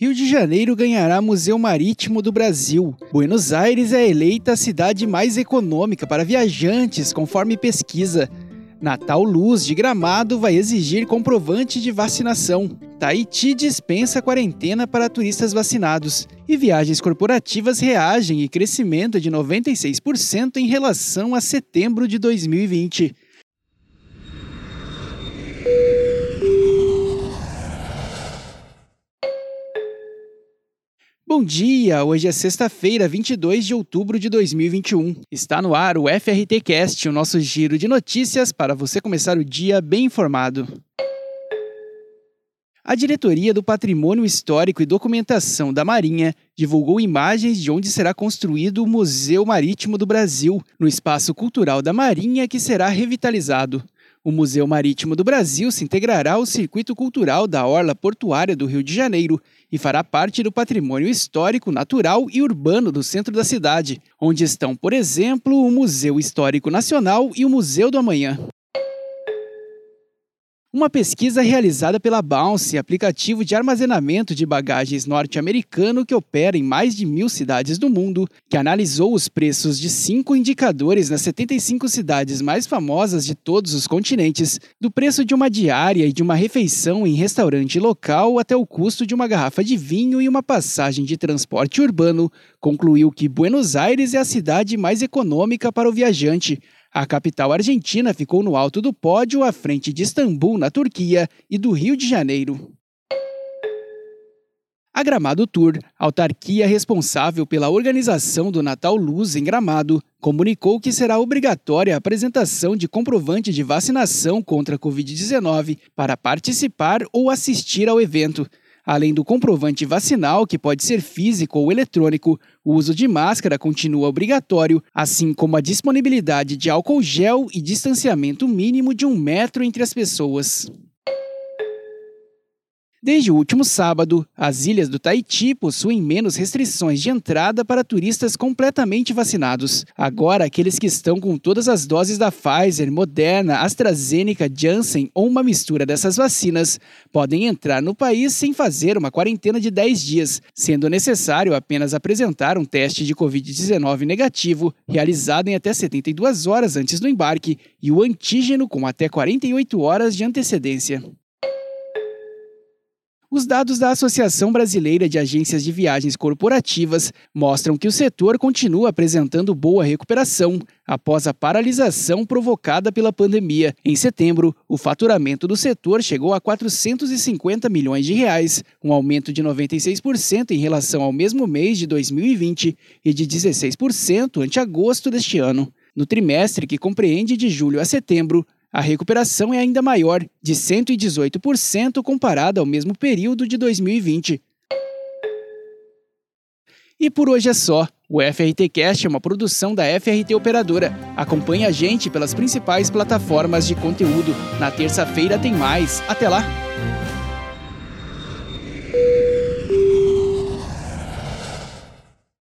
Rio de Janeiro ganhará Museu Marítimo do Brasil. Buenos Aires é eleita a cidade mais econômica para viajantes, conforme pesquisa. Natal Luz de Gramado vai exigir comprovante de vacinação. Tahiti dispensa quarentena para turistas vacinados. E viagens corporativas reagem e crescimento de 96% em relação a setembro de 2020. Bom dia! Hoje é sexta-feira, 22 de outubro de 2021. Está no ar o FRT Cast, o nosso giro de notícias para você começar o dia bem informado. A Diretoria do Patrimônio Histórico e Documentação da Marinha divulgou imagens de onde será construído o Museu Marítimo do Brasil, no espaço cultural da Marinha que será revitalizado. O Museu Marítimo do Brasil se integrará ao circuito cultural da Orla Portuária do Rio de Janeiro e fará parte do patrimônio histórico, natural e urbano do centro da cidade, onde estão, por exemplo, o Museu Histórico Nacional e o Museu do Amanhã. Uma pesquisa realizada pela Bounce, aplicativo de armazenamento de bagagens norte-americano que opera em mais de mil cidades do mundo, que analisou os preços de cinco indicadores nas 75 cidades mais famosas de todos os continentes, do preço de uma diária e de uma refeição em restaurante local até o custo de uma garrafa de vinho e uma passagem de transporte urbano, concluiu que Buenos Aires é a cidade mais econômica para o viajante a capital argentina ficou no alto do pódio à frente de Istambul, na Turquia, e do Rio de Janeiro. A Gramado Tour, autarquia responsável pela organização do Natal Luz em Gramado, comunicou que será obrigatória a apresentação de comprovante de vacinação contra a Covid-19 para participar ou assistir ao evento. Além do comprovante vacinal, que pode ser físico ou eletrônico, o uso de máscara continua obrigatório, assim como a disponibilidade de álcool gel e distanciamento mínimo de um metro entre as pessoas. Desde o último sábado, as ilhas do Tahiti possuem menos restrições de entrada para turistas completamente vacinados. Agora, aqueles que estão com todas as doses da Pfizer, Moderna, AstraZeneca, Janssen ou uma mistura dessas vacinas podem entrar no país sem fazer uma quarentena de 10 dias, sendo necessário apenas apresentar um teste de Covid-19 negativo, realizado em até 72 horas antes do embarque, e o antígeno com até 48 horas de antecedência. Os dados da Associação Brasileira de Agências de Viagens Corporativas mostram que o setor continua apresentando boa recuperação após a paralisação provocada pela pandemia. Em setembro, o faturamento do setor chegou a 450 milhões de reais, um aumento de 96% em relação ao mesmo mês de 2020 e de 16% ante agosto deste ano. No trimestre que compreende de julho a setembro, a recuperação é ainda maior, de 118% comparada ao mesmo período de 2020. E por hoje é só. O FRT Cast é uma produção da FRT Operadora. Acompanhe a gente pelas principais plataformas de conteúdo. Na terça-feira tem mais. Até lá!